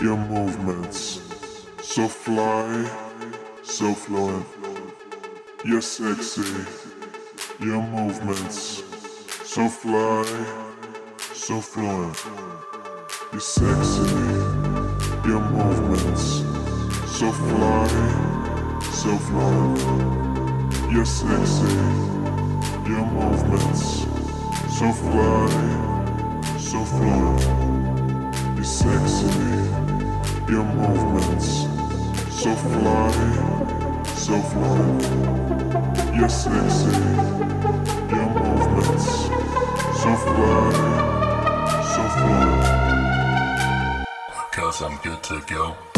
your movements. So fly, so fluent. You're sexy, your movements. So fly, so fluent. You're sexy, your movements. So fly, so fluent. You're sexy, your movements. So fly, so fluent. You're sexy, your movements. So fly, so fluent. You're sexy, your movements. So fly, so fluent. Cause I'm good to go.